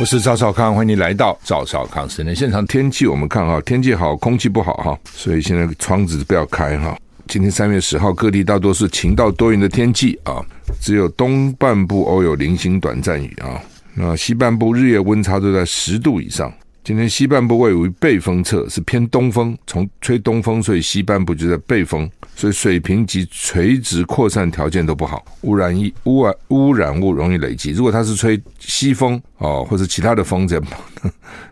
我是赵少康，欢迎你来到赵少康室内现场。天气我们看哈，天气好，空气不好哈，所以现在窗子不要开哈。今天三月十号，各地大多是晴到多云的天气啊，只有东半部偶有零星短暂雨啊。那西半部日夜温差都在十度以上。今天西半部位于背风侧，是偏东风，从吹东风，所以西半部就在背风，所以水平及垂直扩散条件都不好，污染一污染污染物容易累积。如果它是吹西风哦，或者其他的风这样，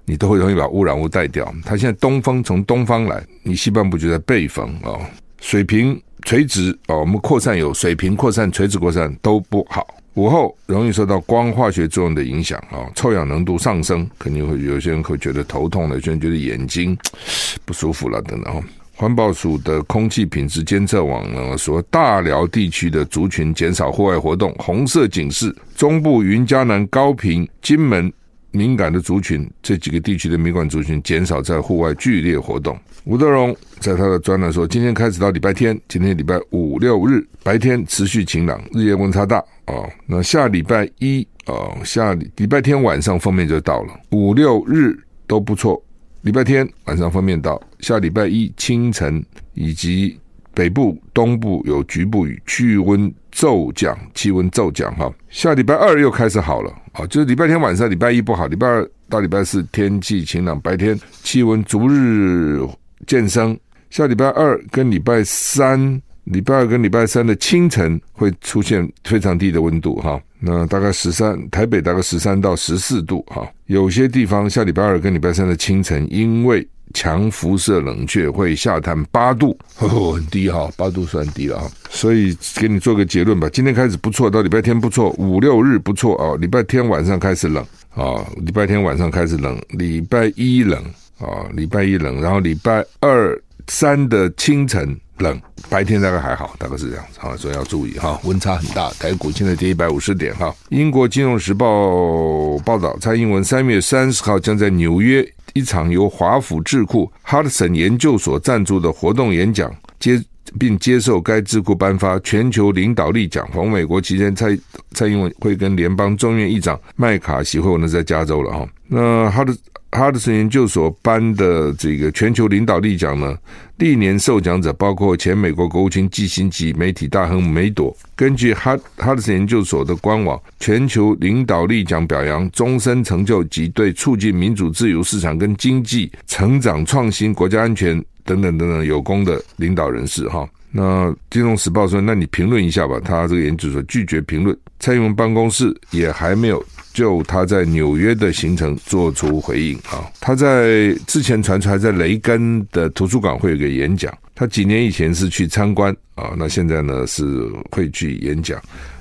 你都会容易把污染物带掉。它现在东风从东方来，你西半部就在背风哦，水平垂直哦，我们扩散有水平扩散、垂直扩散都不好。午后容易受到光化学作用的影响啊，臭氧浓度上升，肯定会有些人会觉得头痛了，有些人觉得眼睛 不舒服了等等。环保署的空气品质监测网呢说，大寮地区的族群减少户外活动，红色警示；中部云嘉南高屏金门。敏感的族群，这几个地区的敏感族群减少在户外剧烈活动。吴德荣在他的专栏说，今天开始到礼拜天，今天礼拜五六日白天持续晴朗，日夜温差大哦。那下礼拜一哦，下礼拜天晚上封面就到了，五六日都不错。礼拜天晚上封面到，下礼拜一清晨以及。北部、东部有局部雨，气温骤降，气温骤降哈。下礼拜二又开始好了啊，就是礼拜天晚上，礼拜一不好，礼拜二到礼拜四天气晴朗，白天气温逐日渐升。下礼拜二跟礼拜三，礼拜二跟礼拜三的清晨会出现非常低的温度哈，那大概十三，台北大概十三到十四度哈。有些地方下礼拜二跟礼拜三的清晨，因为强辐射冷却会下探八度，哦，很低哈，八度算低了哈。所以给你做个结论吧，今天开始不错，到礼拜天不错，五六日不错啊。礼拜天晚上开始冷啊，礼拜天晚上开始冷，礼拜一冷啊，礼拜一冷，然后礼拜二三的清晨冷，白天大概还好，大概是这样子哈，所以要注意哈，温差很大。台股现在跌一百五十点哈。英国金融时报报道，蔡英文三月三十号将在纽约。一场由华府智库哈德森研究所赞助的活动演讲，接并接受该智库颁发全球领导力奖。访美国期间，蔡蔡英文会跟联邦众院议长麦卡锡会，那是在加州了哈。那哈德。哈德森研究所颁的这个全球领导力奖呢，历年受奖者包括前美国国务卿基辛及媒体大亨梅朵。根据哈哈德森研究所的官网，全球领导力奖表扬终身成就及对促进民主、自由市场跟经济成长、创新、国家安全等等等等有功的领导人士。哈，那金融时报说，那你评论一下吧。他这个研究所拒绝评论，蔡英文办公室也还没有。就他在纽约的行程做出回应啊，他在之前传出来在雷根的图书馆会有个演讲，他几年以前是去参观啊，那现在呢是会去演讲，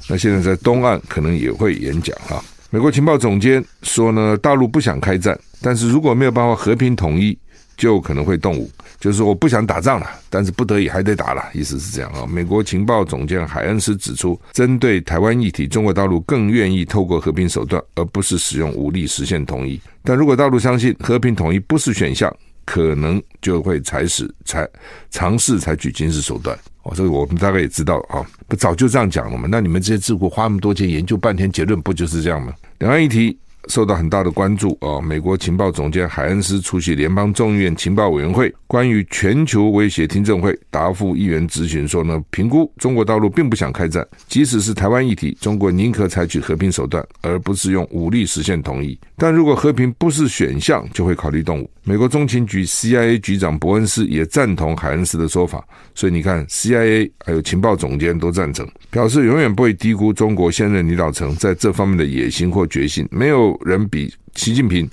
那现在在东岸可能也会演讲哈。美国情报总监说呢，大陆不想开战，但是如果没有办法和平统一，就可能会动武。就是我不想打仗了，但是不得已还得打了，意思是这样啊。美国情报总监海恩斯指出，针对台湾议题，中国大陆更愿意透过和平手段，而不是使用武力实现统一。但如果大陆相信和平统一不是选项，可能就会采取采尝试采取军事手段。哦，这个我们大概也知道啊，不早就这样讲了嘛？那你们这些智库花那么多钱研究半天，结论不就是这样吗？两岸议题。受到很大的关注啊！美国情报总监海恩斯出席联邦众议院情报委员会关于全球威胁听证会，答复议员质询说呢，评估中国大陆并不想开战，即使是台湾议题，中国宁可采取和平手段，而不是用武力实现统一。但如果和平不是选项，就会考虑动武。美国中情局 CIA 局长伯恩斯也赞同海恩斯的说法，所以你看，CIA 还有情报总监都赞成，表示永远不会低估中国现任领导层在这方面的野心或决心，没有。人比习近平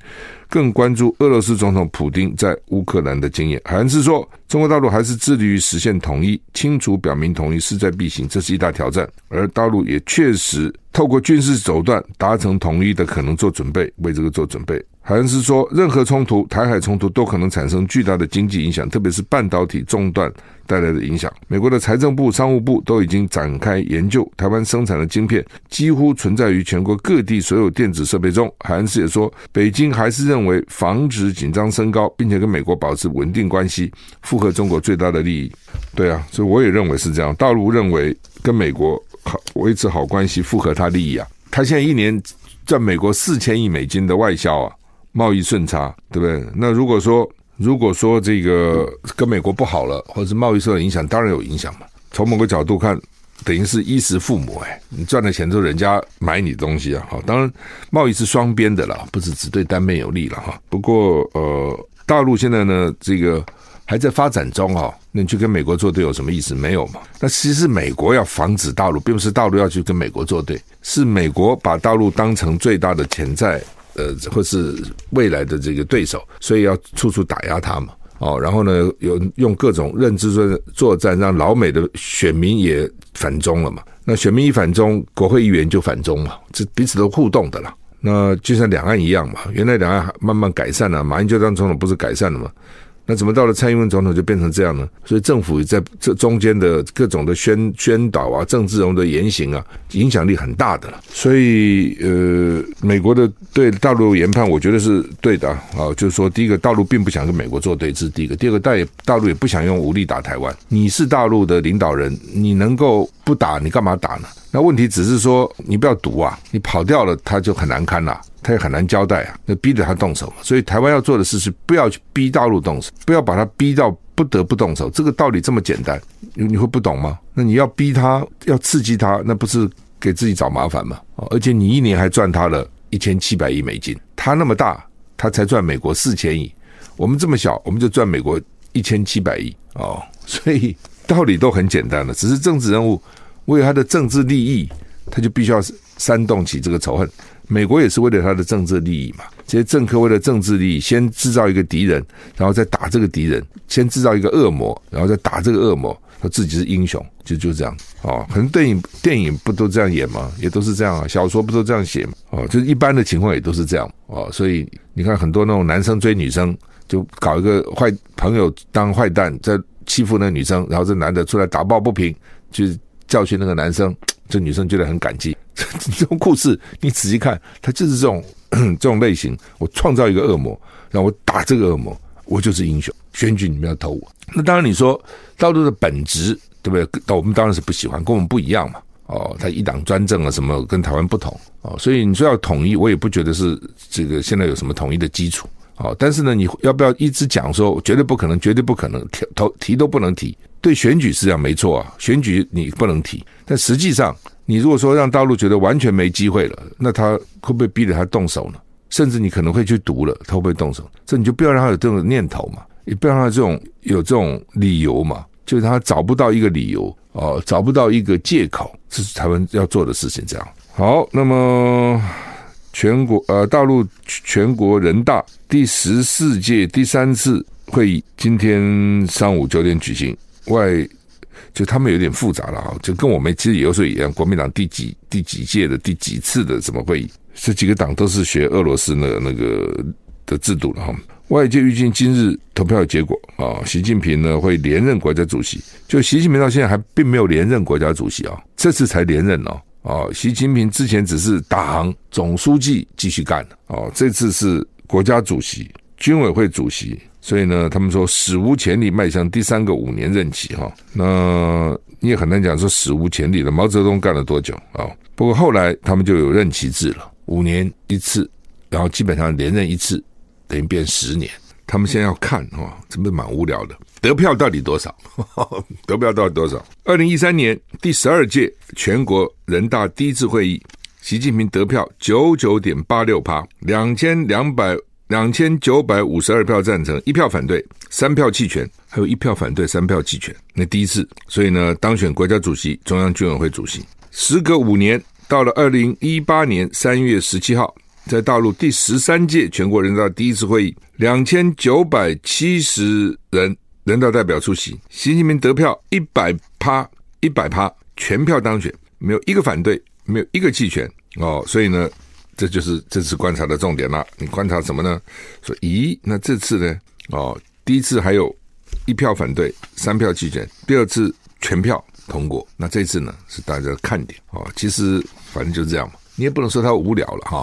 更关注俄罗斯总统普京在乌克兰的经验。好像是说，中国大陆还是致力于实现统一，清楚表明统一势在必行，这是一大挑战。而大陆也确实透过军事手段达成统一的可能做准备，为这个做准备。海恩斯说，任何冲突，台海冲突都可能产生巨大的经济影响，特别是半导体中断带来的影响。美国的财政部、商务部都已经展开研究，台湾生产的晶片几乎存在于全国各地所有电子设备中。海恩斯也说，北京还是认为防止紧张升高，并且跟美国保持稳定关系，符合中国最大的利益。对啊，所以我也认为是这样。大陆认为跟美国好维持好关系，符合他利益啊。他现在一年赚美国四千亿美金的外销啊。贸易顺差，对不对？那如果说如果说这个跟美国不好了，或者是贸易受到影响，当然有影响嘛。从某个角度看，等于是衣食父母哎，你赚了钱之后，人家买你的东西啊。好，当然贸易是双边的了，不是只对单边有利了哈。不过呃，大陆现在呢，这个还在发展中哈，那你去跟美国作对有什么意思？没有嘛。那其实美国要防止大陆，并不是大陆要去跟美国作对，是美国把大陆当成最大的潜在。呃，或是未来的这个对手，所以要处处打压他嘛，哦，然后呢，有用各种认知作作战，让老美的选民也反中了嘛。那选民一反中，国会议员就反中嘛，这彼此都互动的啦。那就像两岸一样嘛，原来两岸慢慢改善了，马英九当总统不是改善了吗？那怎么到了蔡英文总统就变成这样呢？所以政府在这中间的各种的宣宣导啊、政治人物的言行啊，影响力很大的。所以呃，美国的对大陆研判，我觉得是对的啊。就是说，第一个，大陆并不想跟美国作对，这是第一个；第二个，大也大陆也不想用武力打台湾。你是大陆的领导人，你能够不打，你干嘛打呢？那问题只是说，你不要赌啊，你跑掉了，他就很难堪了。他也很难交代啊，那逼着他动手嘛。所以台湾要做的事是不要去逼大陆动手，不要把他逼到不得不动手。这个道理这么简单，你你会不懂吗？那你要逼他，要刺激他，那不是给自己找麻烦吗？而且你一年还赚他了一千七百亿美金，他那么大，他才赚美国四千亿，我们这么小，我们就赚美国一千七百亿哦。所以道理都很简单的，只是政治人物为他的政治利益，他就必须要煽动起这个仇恨。美国也是为了他的政治利益嘛，这些政客为了政治利益，先制造一个敌人，然后再打这个敌人；先制造一个恶魔，然后再打这个恶魔，他自己是英雄，就就这样哦。可能电影电影不都这样演吗？也都是这样啊。小说不都这样写吗？哦，就是一般的情况也都是这样哦。所以你看，很多那种男生追女生，就搞一个坏朋友当坏蛋，在欺负那女生，然后这男的出来打抱不平，就教训那个男生。这女生觉得很感激，这种故事你仔细看，它就是这种 这种类型。我创造一个恶魔，让我打这个恶魔，我就是英雄。选举你们要投我，那当然你说大陆的本质对不对？我们当然是不喜欢，跟我们不一样嘛。哦，他一党专政啊，什么跟台湾不同哦，所以你说要统一，我也不觉得是这个现在有什么统一的基础。哦，但是呢，你要不要一直讲说绝对不可能，绝对不可能，提头提都不能提？对选举是这样没错啊，选举你不能提，但实际上，你如果说让大陆觉得完全没机会了，那他会不会逼着他动手呢？甚至你可能会去读了，他会不会动手？这你就不要让他有这种念头嘛，也不要让他这种有这种理由嘛，就是他找不到一个理由哦，找不到一个借口，这是台湾要做的事情。这样好，那么全国呃，大陆全国人大第十四届第三次会议今天上午九点举行。外，就他们有点复杂了啊，就跟我们其实有时候一样，国民党第几第几届的第几次的什么会议，这几个党都是学俄罗斯那个那个的制度了哈。外界预计今日投票结果啊，习近平呢会连任国家主席。就习近平到现在还并没有连任国家主席啊，这次才连任哦。啊，习近平之前只是党总书记继续干哦，这次是国家主席、军委会主席。所以呢，他们说史无前例迈向第三个五年任期哈，那你也很难讲说史无前例了。毛泽东干了多久啊？不过后来他们就有任期制了，五年一次，然后基本上连任一次，等于变十年。他们现在要看哈，这不是蛮无聊的？得票到底多少？得票到底多少？二零一三年第十二届全国人大第一次会议，习近平得票九九点八六趴，两千两百。两千九百五十二票赞成，一票反对，三票弃权，还有一票反对，三票弃权。那第一次，所以呢，当选国家主席、中央军委会主席。时隔五年，到了二零一八年三月十七号，在大陆第十三届全国人大第一次会议，两千九百七十人人大代表出席，习近平得票一百趴，一百趴全票当选，没有一个反对，没有一个弃权哦，所以呢，这就是这次观察的重点了。你观察什么呢？说，咦，那这次呢？哦，第一次还有一票反对，三票弃权，第二次全票通过，那这次呢是大家的看点哦。其实反正就是这样嘛，你也不能说他无聊了哈。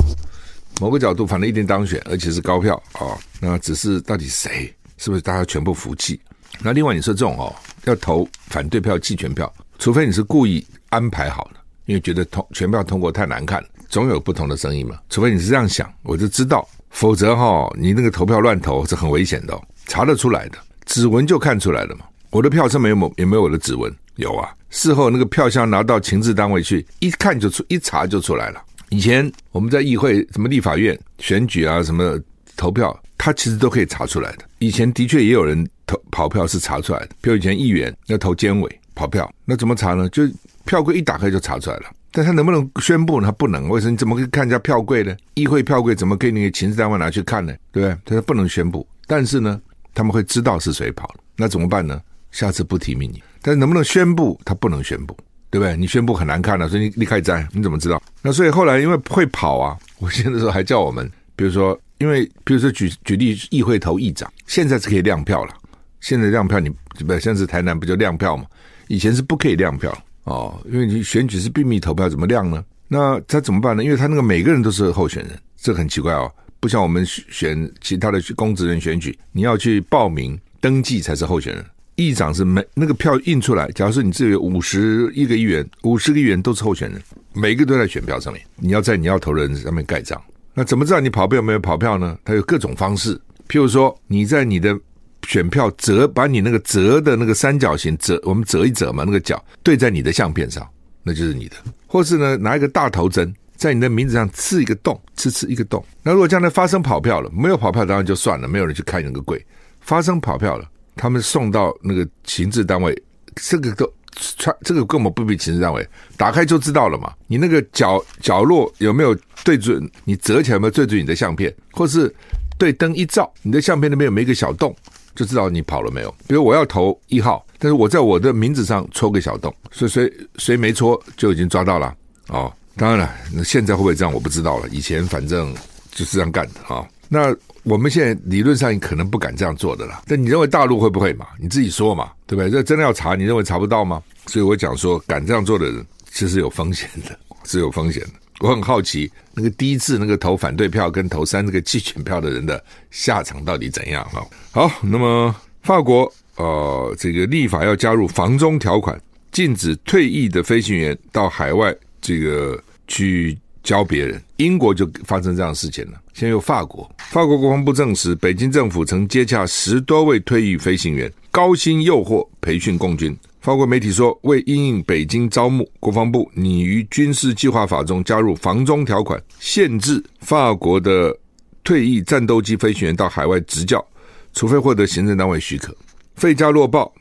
某个角度，反正一定当选，而且是高票、哦。那只是到底谁是不是大家全部服气？那另外你说这种哦，要投反对票、弃权票，除非你是故意安排好的，因为觉得通全票通过太难看，总有不同的声音嘛。除非你是这样想，我就知道，否则哈、哦，你那个投票乱投是很危险的、哦，查得出来的，指纹就看出来了嘛。我的票上面有某也，没有我的指纹？有啊。事后那个票箱拿到情治单位去一看就出，一查就出来了。以前我们在议会、什么立法院选举啊、什么投票，他其实都可以查出来的。以前的确也有人投跑票是查出来的，比如以前议员要投监委跑票，那怎么查呢？就票柜一打开就查出来了。但他能不能宣布呢？他不能。为什么？你怎么可以看人家票柜呢？议会票柜怎么给那个情治单位拿去看呢？对不对？他说不能宣布。但是呢，他们会知道是谁跑了。那怎么办呢？下次不提名你。但是能不能宣布？他不能宣布。对不对？你宣布很难看了，所以你离开战，你怎么知道？那所以后来因为会跑啊，我现在的时候还叫我们，比如说，因为比如说举举例，议会投议长，现在是可以亮票了。现在亮票你不，现在是台南不就亮票嘛？以前是不可以亮票哦，因为你选举是秘密投票，怎么亮呢？那他怎么办呢？因为他那个每个人都是候选人，这很奇怪哦，不像我们选其他的公职人选举，你要去报名登记才是候选人。议长是每那个票印出来，假如说你这里有五十一个议员，五十个议员都是候选人，每个都在选票上面，你要在你要投的人上面盖章。那怎么知道你跑票没有跑票呢？它有各种方式，譬如说你在你的选票折，把你那个折的那个三角形折，我们折一折嘛，那个角对在你的相片上，那就是你的。或是呢，拿一个大头针在你的名字上刺一个洞，刺刺一个洞。那如果将来发生跑票了，没有跑票当然就算了，没有人去开那个柜。发生跑票了。他们送到那个情治单位，这个都穿这个根本不必情治单位打开就知道了嘛。你那个角角落有没有对准？你折起来有没有对准你的相片？或是对灯一照，你的相片那边有没有一个小洞，就知道你跑了没有。比如我要投一号，但是我在我的名字上戳个小洞，所以谁谁没戳就已经抓到了哦。当然了，那现在会不会这样我不知道了。以前反正就是这样干的啊、哦。那。我们现在理论上可能不敢这样做的啦，但你认为大陆会不会嘛？你自己说嘛，对不对？这真的要查，你认为查不到吗？所以我讲说，敢这样做的人其实有风险的，是有风险的。我很好奇，那个第一次那个投反对票跟投三这个弃权票的人的下场到底怎样？哈，好，那么法国呃，这个立法要加入防中条款，禁止退役的飞行员到海外这个去。教别人，英国就发生这样的事情了。现在有法国，法国国防部证实，北京政府曾接洽十多位退役飞行员，高薪诱惑培训共军。法国媒体说，为因应北京招募，国防部拟于军事计划法中加入防中条款，限制法国的退役战斗机飞行员到海外执教，除非获得行政单位许可。《费加洛报》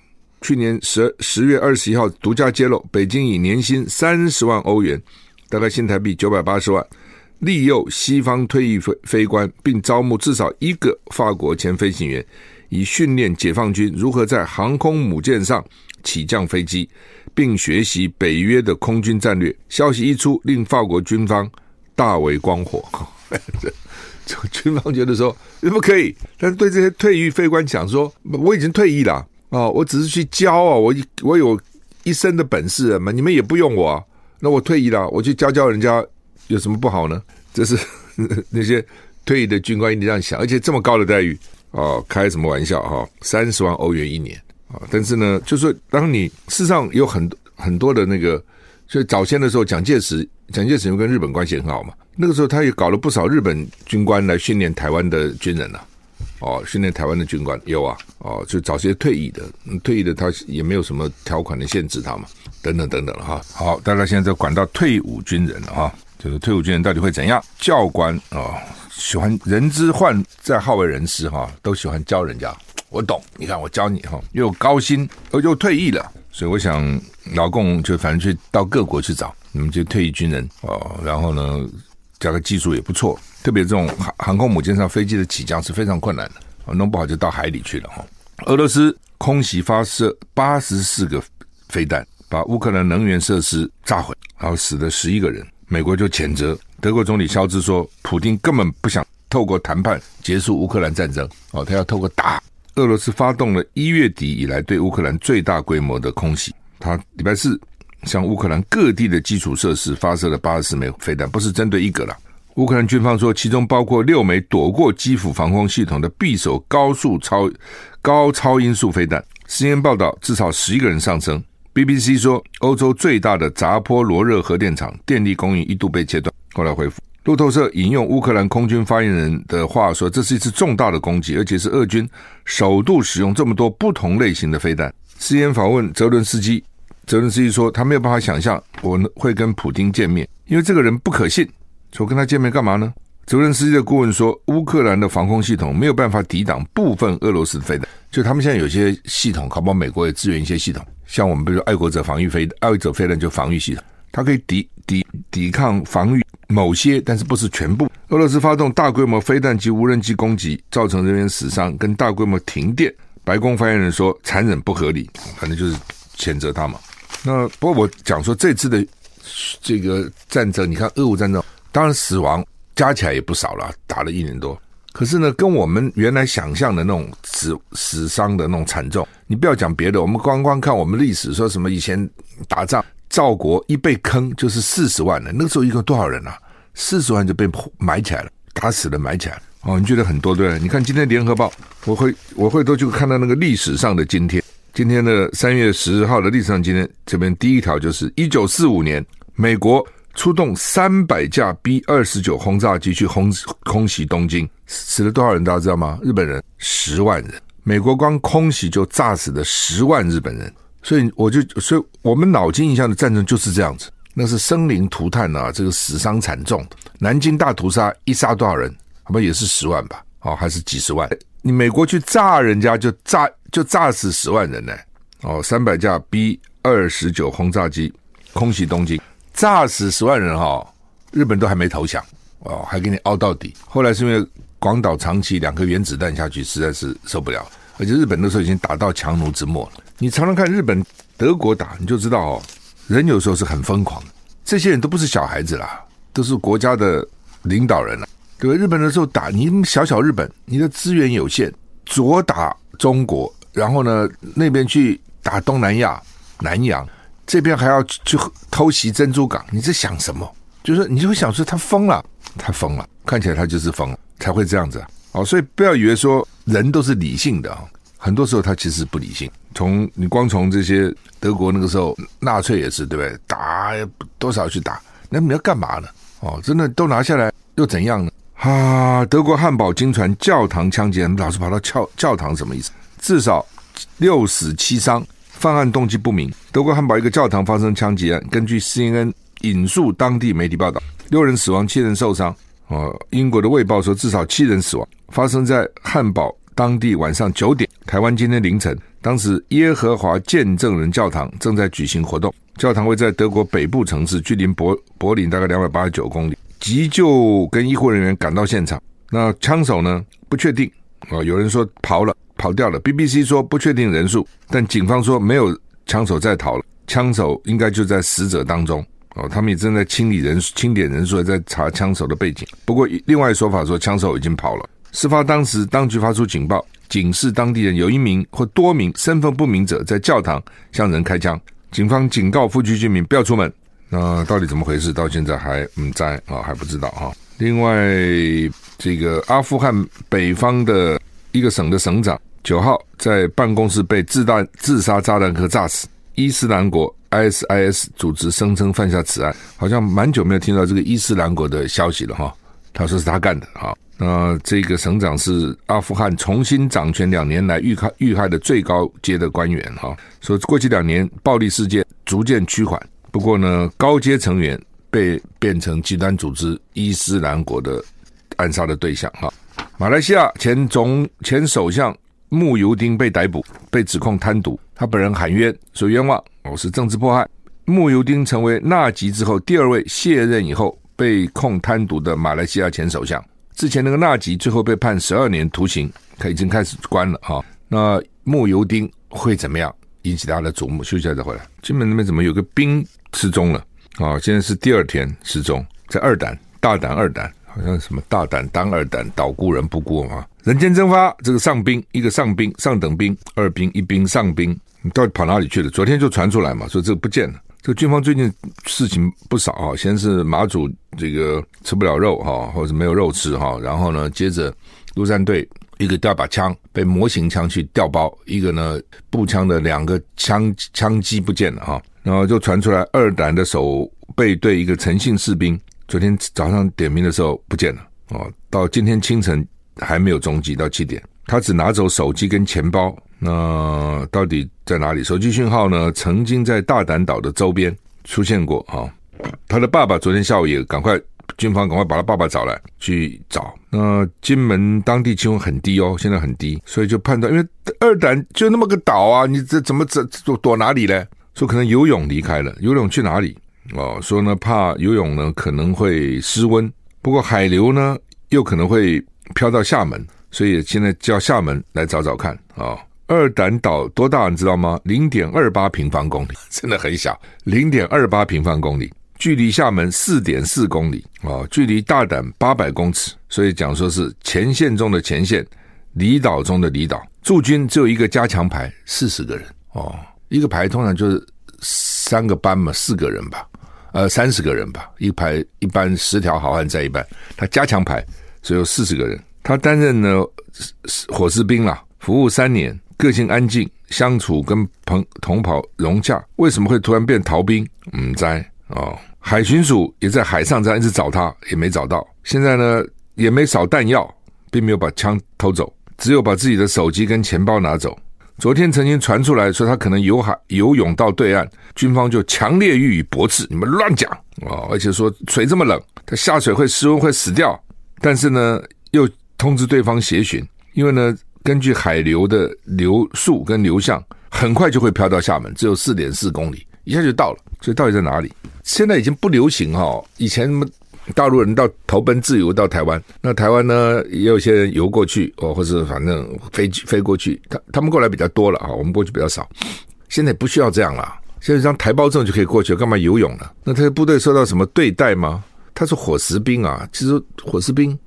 去年十十月二十一号独家揭露，北京以年薪三十万欧元。大概新台币九百八十万，利诱西方退役飞飞官，并招募至少一个法国前飞行员，以训练解放军如何在航空母舰上起降飞机，并学习北约的空军战略。消息一出，令法国军方大为光火。这军方觉得说不可以？但是对这些退役飞官讲说，我已经退役了啊，我只是去教啊，我我有一身的本事嘛，你们也不用我。那我退役了，我去教教人家有什么不好呢？这是 那些退役的军官一定这样想，而且这么高的待遇哦，开什么玩笑哈？三十万欧元一年啊！但是呢，就是说当你事实上有很多很多的那个，所以早先的时候，蒋介石蒋介石又跟日本关系很好嘛，那个时候他也搞了不少日本军官来训练台湾的军人呐、哦，训练台湾的军官有啊，哦，就找些退役的，退役的他也没有什么条款的限制他嘛，等等等等了哈。好，大家现在管到退伍军人了哈，就是退伍军人到底会怎样？教官啊、哦，喜欢人之患在好为人师哈，都喜欢教人家。我懂，你看我教你哈，又高薪，又又退役了，所以我想老共就反正去到各国去找你们这退役军人哦，然后呢，加个技术也不错。特别这种航航空母舰上飞机的起降是非常困难的，弄不好就到海里去了哈。俄罗斯空袭发射八十四个飞弹，把乌克兰能源设施炸毁，然后死了十一个人。美国就谴责，德国总理肖兹说，普京根本不想透过谈判结束乌克兰战争，哦，他要透过打。俄罗斯发动了一月底以来对乌克兰最大规模的空袭，他礼拜四向乌克兰各地的基础设施发射了八十四枚飞弹，不是针对一个了。乌克兰军方说，其中包括六枚躲过基辅防空系统的匕首高速超高超音速飞弹。CNN 报道，至少十一个人丧生。BBC 说，欧洲最大的扎波罗热核电厂电力供应一度被切断，后来恢复。路透社引用乌克兰空军发言人的话说：“这是一次重大的攻击，而且是俄军首度使用这么多不同类型的飞弹。” CNN 访问泽伦斯基，泽伦斯基说：“他没有办法想象我会跟普京见面，因为这个人不可信。说跟他见面干嘛呢？”泽伦斯基的顾问说：“乌克兰的防空系统没有办法抵挡部分俄罗斯飞弹，就他们现在有些系统，搞不好美国也支援一些系统。”像我们比如说爱国者防御飞爱国者飞弹就防御系统，它可以抵抵抵抗防御某些，但是不是全部。俄罗斯发动大规模飞弹及无人机攻击，造成人员死伤跟大规模停电。白宫发言人说残忍不合理，反正就是谴责他嘛。那不过我讲说这次的这个战争，你看俄乌战争，当然死亡加起来也不少了，打了一年多。可是呢，跟我们原来想象的那种死死伤的那种惨重，你不要讲别的，我们光光看我们历史，说什么以前打仗，赵国一被坑就是四十万人，那个时候一共多少人啊？四十万就被埋起来了，打死了埋起来了。哦，你觉得很多对不对？你看今天《联合报》，我会我会都去看到那个历史上的今天，今天的三月十号的历史上今天，这边第一条就是一九四五年，美国。出动三百架 B 二十九轰炸机去轰空袭东京，死了多少人？大家知道吗？日本人十万人，美国光空袭就炸死了十万日本人。所以我就，所以我们脑筋印象的战争就是这样子，那是生灵涂炭啊，这个死伤惨重。南京大屠杀一杀多少人？好吧，也是十万吧？哦，还是几十万？你美国去炸人家就炸就炸死十万人呢？哦，三百架 B 二十九轰炸机空袭东京。炸死十万人哈，日本都还没投降哦，还给你凹到底。后来是因为广岛长崎两颗原子弹下去，实在是受不了，而且日本那时候已经打到强弩之末了。你常常看日本、德国打，你就知道哦，人有时候是很疯狂。这些人都不是小孩子啦，都是国家的领导人了，对吧？日本的时候打你小小日本，你的资源有限，左打中国，然后呢那边去打东南亚、南洋。这边还要去偷袭珍珠港，你在想什么？就是你就会想说他疯了，他疯了，看起来他就是疯了，才会这样子啊！所以不要以为说人都是理性的啊，很多时候他其实不理性。从你光从这些德国那个时候纳粹也是对不对？打多少去打？那你要干嘛呢？哦，真的都拿下来又怎样呢？啊，德国汉堡惊传教堂枪击案，老是跑到教教堂什么意思？至少六死七伤。犯案动机不明。德国汉堡一个教堂发生枪击案，根据 CNN 引述当地媒体报道，六人死亡，七人受伤。哦，英国的卫报说至少七人死亡，发生在汉堡当地晚上九点，台湾今天凌晨。当时耶和华见证人教堂正在举行活动，教堂位在德国北部城市，距离柏柏林大概两百八十九公里。急救跟医护人员赶到现场，那枪手呢？不确定。哦，有人说跑了。跑掉了。BBC 说不确定人数，但警方说没有枪手在逃了，枪手应该就在死者当中。哦，他们也正在清理人、清点人数，在查枪手的背景。不过，另外说法说枪手已经跑了。事发当时，当局发出警报，警示当地人有一名或多名身份不明者在教堂向人开枪。警方警告附近居民不要出门。那到底怎么回事？到现在还嗯在啊，还不知道哈。另外，这个阿富汗北方的一个省的省长。九号在办公室被自弹自杀炸弹客炸死。伊斯兰国 ISIS 组织声称犯下此案，好像蛮久没有听到这个伊斯兰国的消息了哈。他说是他干的哈。那这个省长是阿富汗重新掌权两年来遇害遇害的最高阶的官员哈。说过去两年暴力事件逐渐趋缓，不过呢，高阶成员被变成极端组织伊斯兰国的暗杀的对象哈。马来西亚前总前首相。慕尤丁被逮捕，被指控贪渎。他本人喊冤，说冤枉，我是政治迫害。慕尤丁成为纳吉之后第二位卸任以后被控贪渎的马来西亚前首相。之前那个纳吉最后被判十二年徒刑，他已经开始关了哈。那慕尤丁会怎么样？引起大家的瞩目。休息一下再回来。金门那边怎么有个兵失踪了？啊，现在是第二天失踪，在二胆大胆二胆，好像什么大胆当二胆，岛孤人不孤嘛。人间蒸发，这个上兵一个上兵上等兵二兵一兵上兵，你到底跑哪里去了？昨天就传出来嘛，说这个不见了。这个军方最近事情不少啊，先是马祖这个吃不了肉哈，或者没有肉吃哈，然后呢，接着陆战队一个掉把枪被模型枪去调包，一个呢步枪的两个枪枪机不见了哈，然后就传出来二胆的守备队一个陈姓士兵昨天早上点名的时候不见了哦，到今天清晨还没有踪迹，到七点他只拿走手机跟钱包。那到底在哪里？手机讯号呢？曾经在大胆岛的周边出现过哈。他的爸爸昨天下午也赶快，军方赶快把他爸爸找来去找。那金门当地气温很低哦，现在很低，所以就判断，因为二胆就那么个岛啊，你这怎么这躲躲哪里呢？说可能游泳离开了，游泳去哪里？哦，说呢怕游泳呢可能会失温，不过海流呢又可能会飘到厦门，所以现在叫厦门来找找看啊。哦二胆岛多大，你知道吗？零点二八平方公里，真的很小。零点二八平方公里，距离厦门四点四公里啊，距离大胆八百公尺。所以讲说是前线中的前线，离岛中的离岛。驻军只有一个加强排，四十个人哦。一个排通常就是三个班嘛，四个人吧，呃，三十个人吧。一排一般十条好汉在一班，他加强排只有四十个人。他担任呢伙食兵啦，服务三年。个性安静，相处跟朋同袍融洽，为什么会突然变逃兵？嗯，在哦，海巡署也在海上这样一直找他，也没找到。现在呢，也没少弹药，并没有把枪偷走，只有把自己的手机跟钱包拿走。昨天曾经传出来说他可能游海游泳到对岸，军方就强烈予以驳斥，你们乱讲啊、哦！而且说水这么冷，他下水会失温会死掉。但是呢，又通知对方协寻，因为呢。根据海流的流速跟流向，很快就会飘到厦门，只有四点四公里，一下就到了。所以到底在哪里？现在已经不流行哈。以前什么大陆人到投奔自由到台湾，那台湾呢也有些人游过去哦，或者反正飞飞过去，他他们过来比较多了啊，我们过去比较少。现在不需要这样了，现在一张台胞证就可以过去，干嘛游泳呢？那他的部队受到什么对待吗？他是伙食兵啊，其实伙食兵。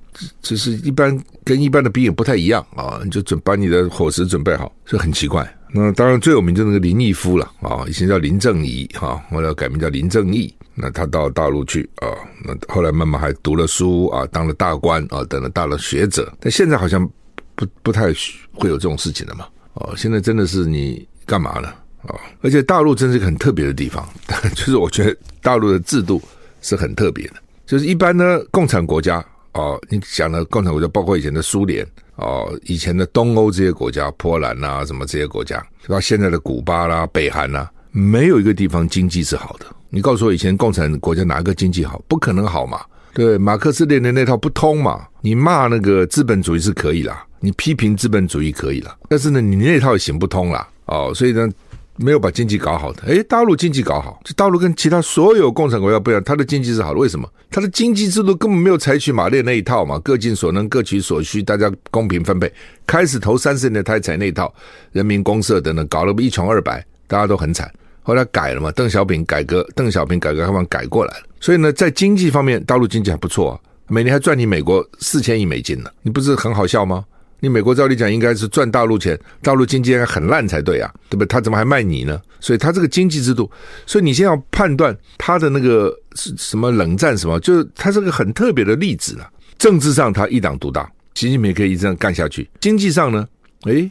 其实一般跟一般的兵也不太一样啊，你就准把你的伙食准备好，这很奇怪。那当然最有名就是那个林毅夫了啊，以前叫林正仪哈，后来改名叫林正义。那他到大陆去啊，那后来慢慢还读了书啊，当了大官啊，等了大了学者。但现在好像不不太会有这种事情了嘛。哦，现在真的是你干嘛呢？啊，而且大陆真是一个很特别的地方，就是我觉得大陆的制度是很特别的，就是一般呢共产国家。哦，你讲的共产国家包括以前的苏联哦，以前的东欧这些国家，波兰呐、什么这些国家，到现在的古巴啦、北韩呐，没有一个地方经济是好的。你告诉我，以前共产国家哪个经济好？不可能好嘛？对，马克思列宁那套不通嘛？你骂那个资本主义是可以啦，你批评资本主义可以啦，但是呢，你那套也行不通啦。哦，所以呢。没有把经济搞好的，诶，大陆经济搞好，这大陆跟其他所有共产国家不一样，它的经济是好的，为什么？它的经济制度根本没有采取马列那一套嘛，各尽所能，各取所需，大家公平分配。开始头三十年他采那一套，人民公社等等，搞了一穷二白，大家都很惨。后来改了嘛，邓小平改革，邓小平改革开放改过来了，所以呢，在经济方面，大陆经济还不错啊，每年还赚你美国四千亿美金呢，你不是很好笑吗？你美国照理讲应该是赚大陆钱，大陆经济应该很烂才对啊，对不对？他怎么还卖你呢？所以他这个经济制度，所以你先要判断他的那个是什么冷战什么，就是他是个很特别的例子了。政治上他一党独大，习近平可以一直这样干下去。经济上呢，诶，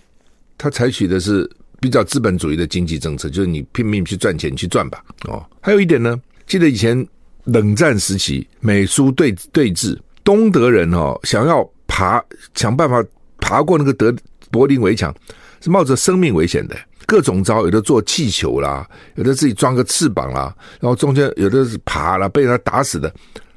他采取的是比较资本主义的经济政策，就是你拼命去赚钱去赚吧。哦，还有一点呢，记得以前冷战时期美苏对对峙，东德人哦想要爬想办法。爬过那个德柏林围墙是冒着生命危险的，各种招，有的坐气球啦，有的自己装个翅膀啦，然后中间有的是爬了，被人家打死的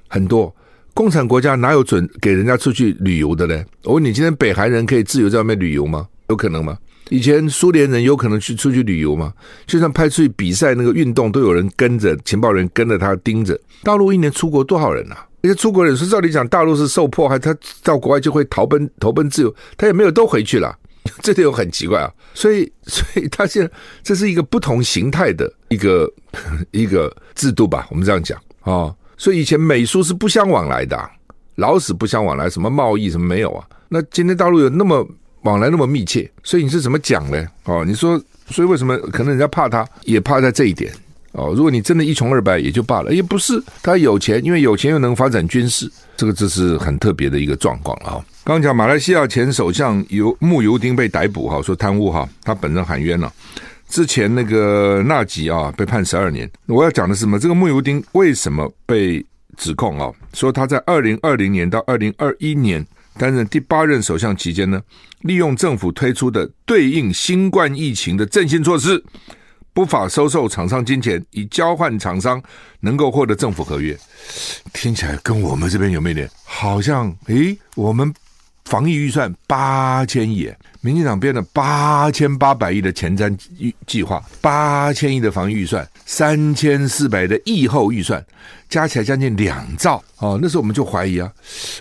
很多。共产国家哪有准给人家出去旅游的呢？我问你，今天北韩人可以自由在外面旅游吗？有可能吗？以前苏联人有可能去出去旅游吗？就算派出去比赛那个运动，都有人跟着情报人跟着他盯着。大陆一年出国多少人啊？那些出国人说，照理讲，大陆是受迫害，他到国外就会逃奔投奔自由，他也没有都回去了，这点又很奇怪啊。所以，所以他现在这是一个不同形态的一个 一个制度吧？我们这样讲啊、哦。所以以前美苏是不相往来的，老死不相往来，什么贸易什么没有啊？那今天大陆有那么往来那么密切，所以你是怎么讲呢？哦，你说，所以为什么可能人家怕他，也怕在这一点。哦，如果你真的一穷二白也就罢了，也不是他有钱，因为有钱又能发展军事，这个这是很特别的一个状况啊。刚讲马来西亚前首相尤慕尤丁被逮捕哈，说贪污哈，他本人喊冤了。之前那个纳吉啊被判十二年，我要讲的是什么？这个慕尤丁为什么被指控啊？说他在二零二零年到二零二一年担任第八任首相期间呢，利用政府推出的对应新冠疫情的振兴措施。不法收受厂商金钱，以交换厂商能够获得政府合约，听起来跟我们这边有没有点好像？诶，我们防疫预算八千亿，民进党编了八千八百亿的前瞻预计划，八千亿的防疫预算，三千四百的疫后预算。加起来将近两兆哦，那时候我们就怀疑啊，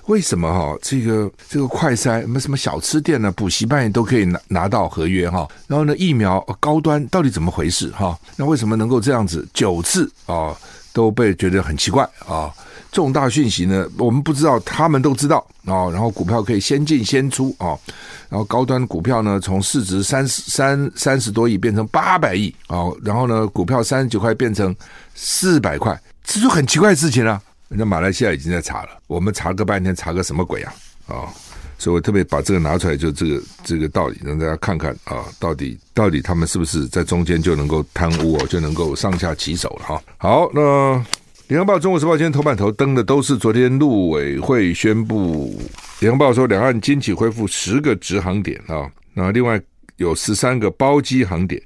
为什么哈、哦、这个这个快筛什么什么小吃店呢、补习班也都可以拿拿到合约哈、然后呢疫苗高端到底怎么回事哈、那为什么能够这样子九次啊、都被觉得很奇怪啊、重大讯息呢我们不知道，他们都知道啊、然后股票可以先进先出啊、然后高端股票呢从市值三十三三十多亿变成八百亿啊、然后呢股票三十九块变成四百块。这就很奇怪的事情了、啊。人家马来西亚已经在查了，我们查个半天，查个什么鬼啊？啊、所以我特别把这个拿出来，就这个这个道理，让大家看看啊、到底到底他们是不是在中间就能够贪污哦，就能够上下其手了哈。好，那《联合报》《中国时报》今天头版头登的都是昨天陆委会宣布，《联合报》说两岸今起恢复十个直航点啊，那另外有十三个包机航点。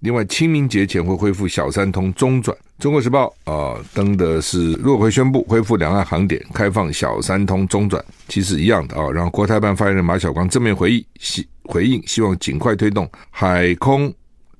另外，清明节前会恢复小三通中转。中国时报啊、登的是陆委会宣布恢复两岸航点，开放小三通中转，其实一样的啊。然后国台办发言人马晓光正面回应，希回应希望尽快推动海空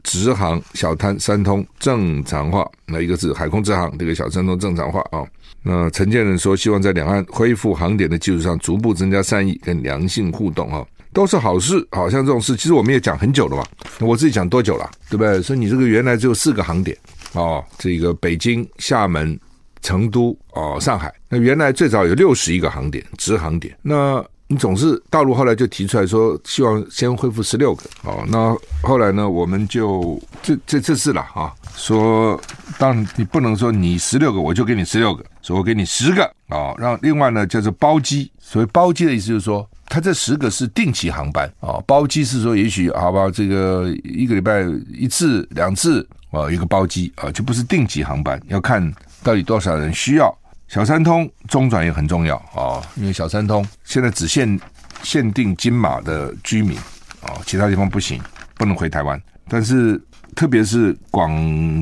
直航小三三通正常化。那一个是海空直航，这个小三通正常化啊。那陈建仁说，希望在两岸恢复航点的基础上，逐步增加善意跟良性互动啊。都是好事，好像这种事，其实我们也讲很久了嘛。我自己讲多久了，对不对？所以你这个原来只有四个航点哦，这个北京、厦门、成都哦，上海。那原来最早有六十一个航点，直航点。那你总是大陆后来就提出来说，希望先恢复十六个哦。那后来呢，我们就这这这次了啊，说当然你不能说你十六个我就给你十六个，说我给你十个哦。让另外呢叫做包机，所谓包机的意思就是说。它这十个是定期航班啊，包机是说也许好吧，这个一个礼拜一次两次啊，一个包机啊，就不是定期航班，要看到底多少人需要。小三通中转也很重要啊，因为小三通现在只限限定金马的居民啊，其他地方不行，不能回台湾。但是特别是广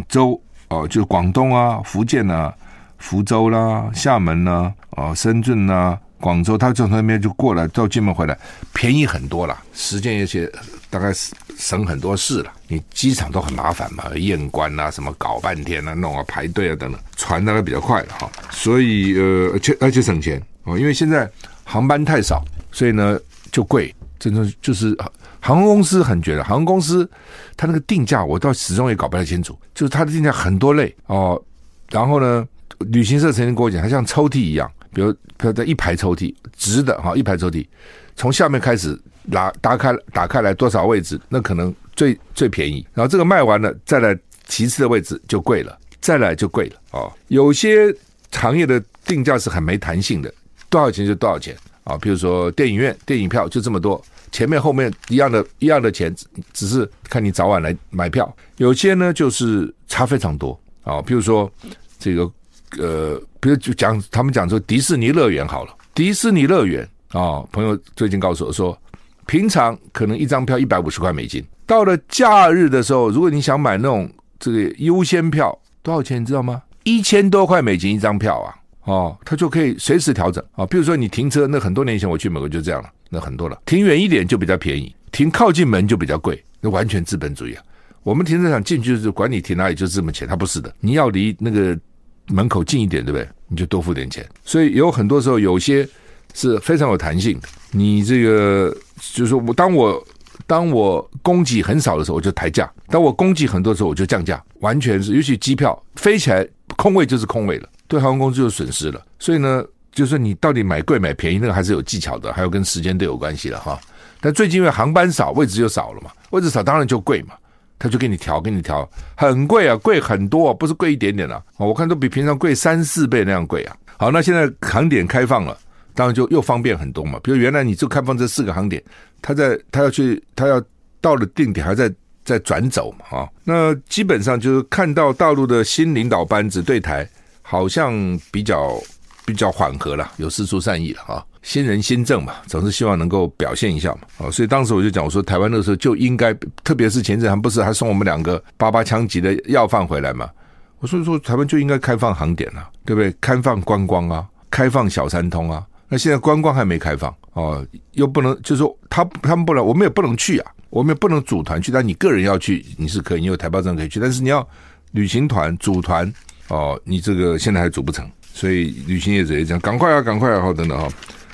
州哦，就广东啊、福建啊、福州啦、厦门啦、啊、深圳呐、啊。广州，他从那边就过来到金门回来，便宜很多了，时间有些大概省很多事了。你机场都很麻烦嘛，验关啊，什么搞半天啊，弄啊排队啊等等，船大概比较快了哈。所以呃，而且而且省钱哦，因为现在航班太少，所以呢就贵。真的就是航空公司很觉得，航空公司它那个定价我倒始终也搞不太清楚，就是它的定价很多类哦。然后呢，旅行社曾经跟我讲，它像抽屉一样。比如，比如在一排抽屉，直的哈，一排抽屉，从下面开始拉打开，打开来多少位置，那可能最最便宜。然后这个卖完了，再来其次的位置就贵了，再来就贵了啊。有些行业的定价是很没弹性的，多少钱就多少钱啊。比如说电影院电影票就这么多，前面后面一样的一样的钱，只是看你早晚来买票。有些呢就是差非常多啊，比如说这个。呃，比如就讲他们讲说迪士尼乐园好了，迪士尼乐园啊，朋友最近告诉我说，平常可能一张票一百五十块美金，到了假日的时候，如果你想买那种这个优先票，多少钱你知道吗？一千多块美金一张票啊，哦，它就可以随时调整啊。比如说你停车，那很多年前我去美国就这样了，那很多了，停远一点就比较便宜，停靠近门就比较贵，那完全资本主义啊。我们停车场进去就是管你停哪里就这么钱，他不是的，你要离那个。门口近一点，对不对？你就多付点钱。所以有很多时候，有些是非常有弹性的。你这个就是说我当我当我供给很少的时候，我就抬价；当我供给很多的时候，我就降价。完全是，尤其机票飞起来空位就是空位了，对航空公司就损失了。所以呢，就是你到底买贵买便宜，那个还是有技巧的，还有跟时间都有关系的哈。但最近因为航班少，位置就少了嘛，位置少当然就贵嘛。他就给你调，给你调，很贵啊，贵很多，不是贵一点点啊。我看都比平常贵三四倍那样贵啊。好，那现在航点开放了，当然就又方便很多嘛。比如原来你就开放这四个航点，他在他要去，他要到了定点还在再转走嘛啊。那基本上就是看到大陆的新领导班子对台好像比较比较缓和了，有释出善意了啊。新人新政嘛，总是希望能够表现一下嘛，啊，所以当时我就讲，我说台湾那时候就应该，特别是前阵还不是还送我们两个八八枪级的要犯回来嘛，我说说台湾就应该开放航点啊，对不对？开放观光啊，开放小三通啊，那现在观光还没开放哦，又不能，就是说他他们不能，我们也不能去啊，我们也不能组团去，但你个人要去，你是可以，你有台胞证可以去，但是你要旅行团组团哦，你这个现在还组不成，所以旅行业者也讲，赶快啊，赶快啊，好等等哈。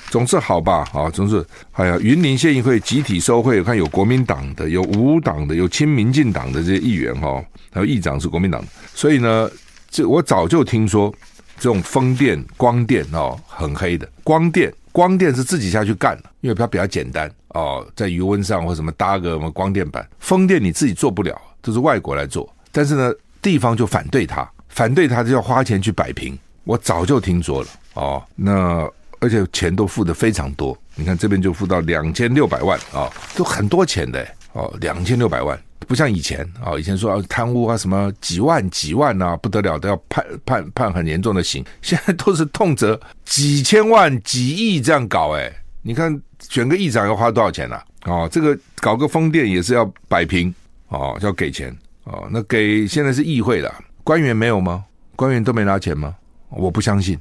总是好吧，啊，总是哎呀，云林县议会集体收贿，我看有国民党的，有无党的，有亲民进党的这些议员哈，还有议长是国民党的，所以呢，这我早就听说这种风电、光电哦，很黑的。光电，光电是自己下去干的，因为它比较简单哦，在余温上或什么搭个什么光电板。风电你自己做不了，都是外国来做，但是呢，地方就反对他，反对他就要花钱去摆平。我早就听说了哦，那。而且钱都付的非常多，你看这边就付到两千六百万啊，都很多钱的哦，两千六百万，不像以前啊，以前说贪污啊什么几万几万啊，不得了都要判判判很严重的刑，现在都是动辄几千万几亿这样搞哎，你看选个议长要花多少钱呢？哦，这个搞个风电也是要摆平哦，要给钱哦，那给现在是议会了，官员没有吗？官员都没拿钱吗？我不相信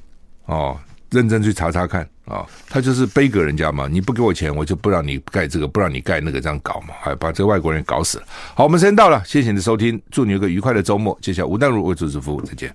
哦。认真去查查看啊，他就是背给人家嘛，你不给我钱，我就不让你盖这个，不让你盖那个，这样搞嘛，还把这个外国人搞死了。好，我们时间到了，谢谢你的收听，祝你有个愉快的周末。接下来吴淡如为主持服务，再见。